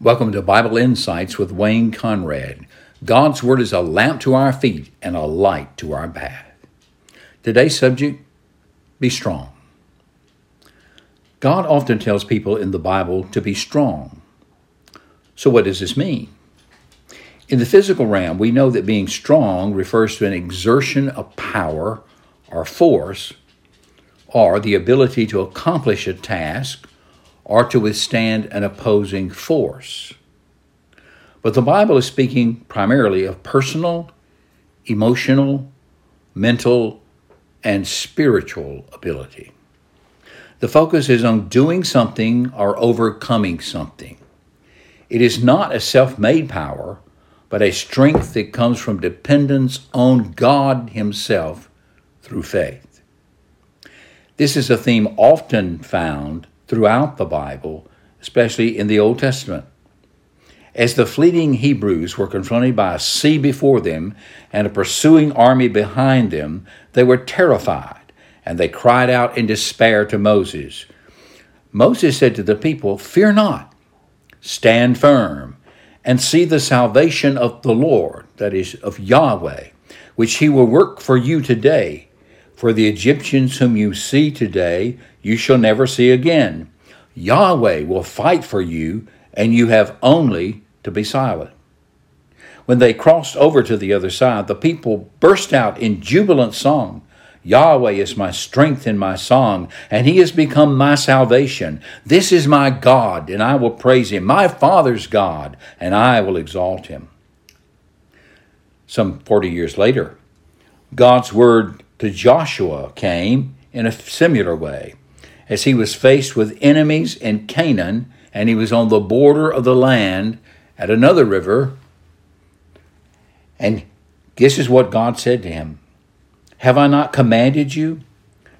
Welcome to Bible Insights with Wayne Conrad. God's Word is a lamp to our feet and a light to our path. Today's subject Be strong. God often tells people in the Bible to be strong. So, what does this mean? In the physical realm, we know that being strong refers to an exertion of power or force or the ability to accomplish a task or to withstand an opposing force. But the Bible is speaking primarily of personal, emotional, mental, and spiritual ability. The focus is on doing something or overcoming something. It is not a self made power, but a strength that comes from dependence on God Himself through faith. This is a theme often found throughout the Bible, especially in the Old Testament. As the fleeting Hebrews were confronted by a sea before them and a pursuing army behind them, they were terrified and they cried out in despair to Moses. Moses said to the people, Fear not, stand firm, and see the salvation of the Lord, that is, of Yahweh, which he will work for you today. For the Egyptians whom you see today, you shall never see again. Yahweh will fight for you, and you have only to be silent. When they crossed over to the other side, the people burst out in jubilant song. Yahweh is my strength and my song, and he has become my salvation. This is my God, and I will praise him, my Father's God, and I will exalt him. Some 40 years later, God's word to Joshua came in a similar way. As he was faced with enemies in Canaan, and he was on the border of the land at another river, and this is what God said to him Have I not commanded you?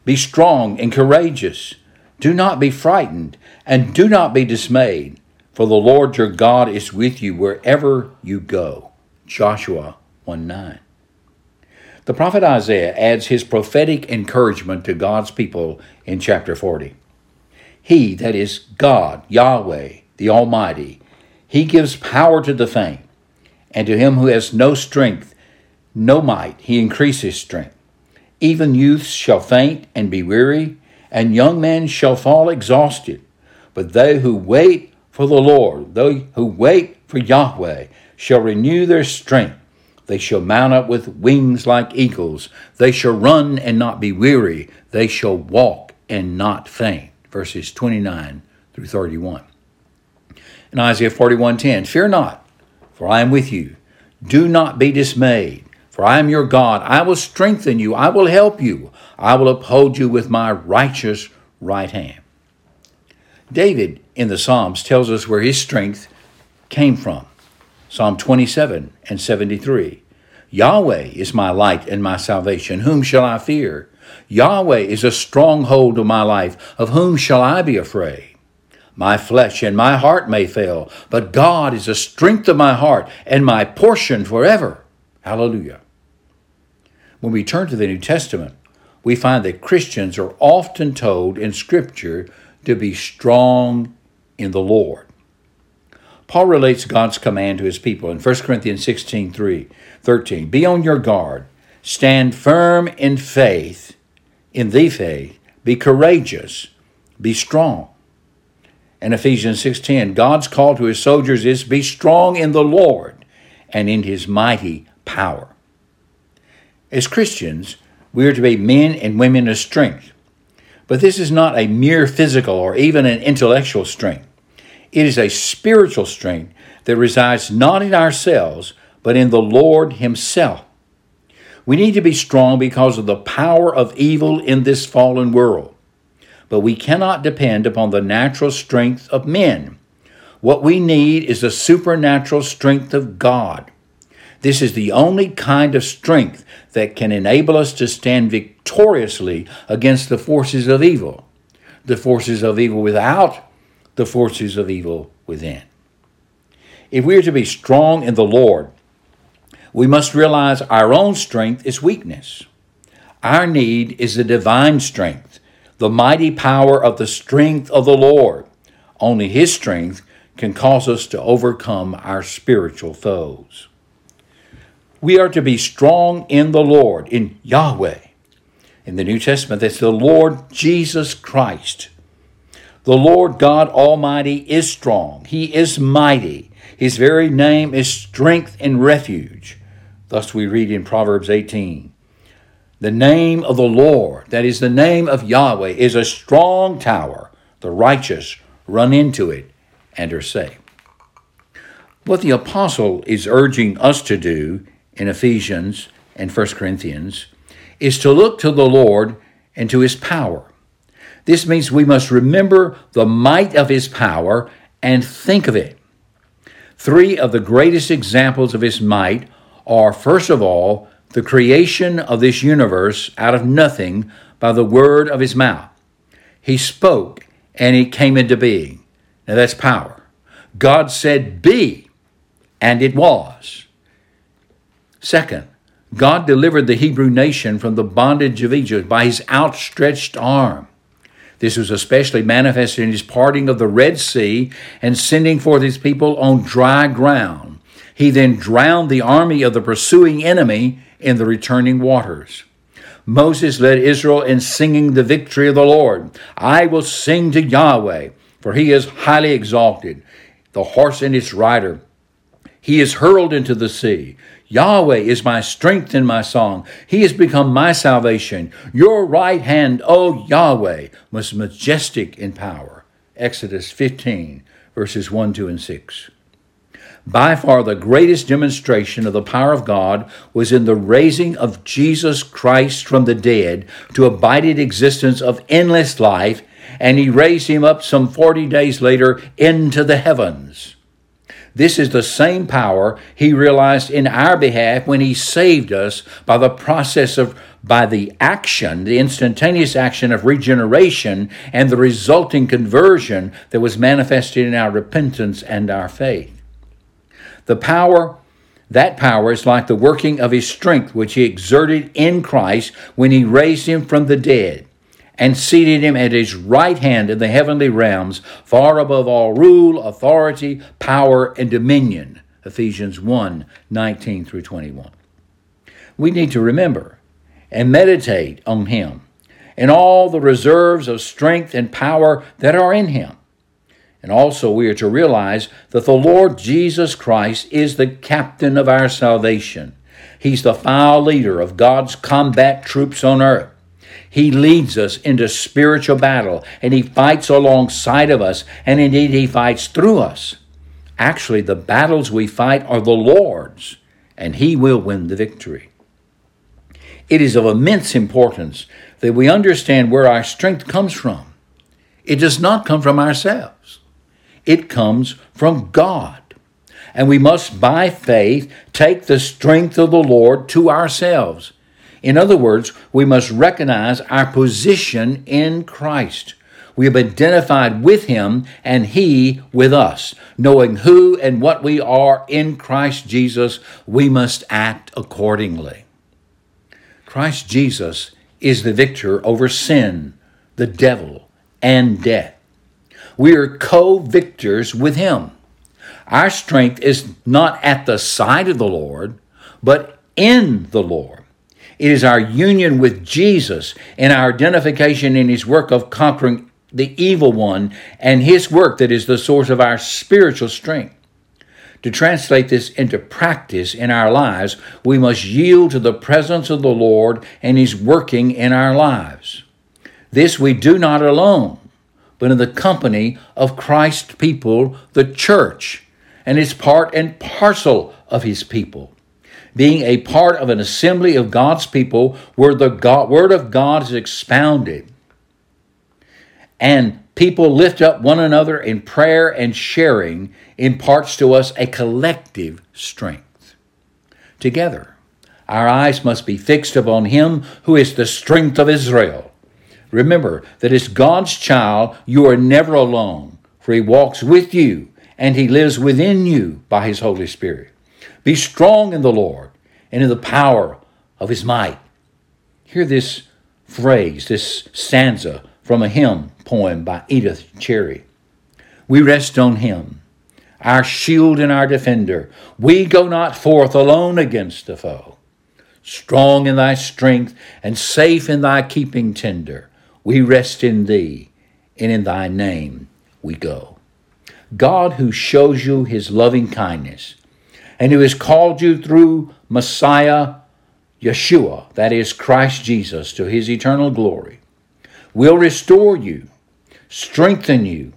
Be strong and courageous. Do not be frightened, and do not be dismayed, for the Lord your God is with you wherever you go. Joshua 1 9. The prophet Isaiah adds his prophetic encouragement to God's people in chapter 40. He, that is God, Yahweh, the Almighty, he gives power to the faint, and to him who has no strength, no might, he increases strength. Even youths shall faint and be weary, and young men shall fall exhausted. But they who wait for the Lord, they who wait for Yahweh, shall renew their strength. They shall mount up with wings like eagles. They shall run and not be weary. They shall walk and not faint. Verses 29 through 31. In Isaiah 41:10, Fear not, for I am with you. Do not be dismayed, for I am your God. I will strengthen you. I will help you. I will uphold you with my righteous right hand. David in the Psalms tells us where his strength came from. Psalm 27 and 73. Yahweh is my light and my salvation. Whom shall I fear? Yahweh is a stronghold of my life. Of whom shall I be afraid? My flesh and my heart may fail, but God is the strength of my heart and my portion forever. Hallelujah. When we turn to the New Testament, we find that Christians are often told in Scripture to be strong in the Lord. Paul relates God's command to his people in 1 Corinthians 16 3, 13. Be on your guard, stand firm in faith, in the faith, be courageous, be strong. In Ephesians 6:10, God's call to his soldiers is be strong in the Lord and in his mighty power. As Christians, we are to be men and women of strength. But this is not a mere physical or even an intellectual strength. It is a spiritual strength that resides not in ourselves, but in the Lord Himself. We need to be strong because of the power of evil in this fallen world. But we cannot depend upon the natural strength of men. What we need is the supernatural strength of God. This is the only kind of strength that can enable us to stand victoriously against the forces of evil. The forces of evil without the forces of evil within. If we are to be strong in the Lord, we must realize our own strength is weakness. Our need is the divine strength, the mighty power of the strength of the Lord. Only His strength can cause us to overcome our spiritual foes. We are to be strong in the Lord, in Yahweh. In the New Testament, that's the Lord Jesus Christ. The Lord God Almighty is strong. He is mighty. His very name is strength and refuge. Thus we read in Proverbs 18. The name of the Lord, that is the name of Yahweh, is a strong tower. The righteous run into it and are saved. What the apostle is urging us to do in Ephesians and 1 Corinthians is to look to the Lord and to his power. This means we must remember the might of his power and think of it. Three of the greatest examples of his might are, first of all, the creation of this universe out of nothing by the word of his mouth. He spoke and it came into being. Now that's power. God said, Be, and it was. Second, God delivered the Hebrew nation from the bondage of Egypt by his outstretched arm. This was especially manifested in his parting of the Red Sea and sending forth his people on dry ground. He then drowned the army of the pursuing enemy in the returning waters. Moses led Israel in singing the victory of the Lord. I will sing to Yahweh, for he is highly exalted, the horse and its rider. He is hurled into the sea. Yahweh is my strength and my song. He has become my salvation. Your right hand, O Yahweh, was majestic in power. Exodus 15, verses 1, 2, and 6. By far the greatest demonstration of the power of God was in the raising of Jesus Christ from the dead to abiding existence of endless life, and he raised him up some 40 days later into the heavens. This is the same power he realized in our behalf when he saved us by the process of by the action, the instantaneous action of regeneration and the resulting conversion that was manifested in our repentance and our faith. The power, that power is like the working of his strength, which he exerted in Christ when he raised him from the dead and seated him at his right hand in the heavenly realms, far above all rule, authority, power, and dominion. Ephesians 1 19 through 21. We need to remember and meditate on him and all the reserves of strength and power that are in him. And also, we are to realize that the Lord Jesus Christ is the captain of our salvation. He's the file leader of God's combat troops on earth. He leads us into spiritual battle and he fights alongside of us, and indeed, he fights through us. Actually, the battles we fight are the Lord's, and he will win the victory. It is of immense importance that we understand where our strength comes from. It does not come from ourselves. It comes from God. And we must, by faith, take the strength of the Lord to ourselves. In other words, we must recognize our position in Christ. We have identified with Him and He with us. Knowing who and what we are in Christ Jesus, we must act accordingly. Christ Jesus is the victor over sin, the devil, and death. We are co victors with Him. Our strength is not at the side of the Lord, but in the Lord. It is our union with Jesus and our identification in His work of conquering the evil one and His work that is the source of our spiritual strength. To translate this into practice in our lives, we must yield to the presence of the Lord and His working in our lives. This we do not alone, but in the company of Christ's people, the church, and is part and parcel of his people. Being a part of an assembly of God's people where the God, word of God is expounded and people lift up one another in prayer and sharing imparts to us a collective strength. Together, our eyes must be fixed upon Him who is the strength of Israel Remember that as God's child, you are never alone, for He walks with you and He lives within you by His Holy Spirit. Be strong in the Lord and in the power of His might. Hear this phrase, this stanza from a hymn poem by Edith Cherry. We rest on Him. our shield and our defender. We go not forth alone against the foe. Strong in thy strength and safe in thy keeping tender, we rest in thee, and in thy name we go. God, who shows you his loving kindness, and who has called you through Messiah Yeshua, that is Christ Jesus, to his eternal glory, will restore you, strengthen you,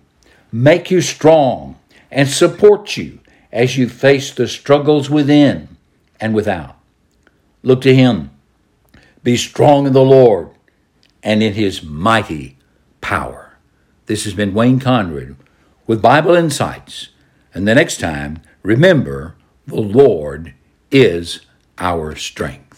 make you strong, and support you as you face the struggles within and without. Look to him. Be strong in the Lord and in his mighty power. This has been Wayne Conrad with Bible Insights. And the next time, remember the Lord is our strength.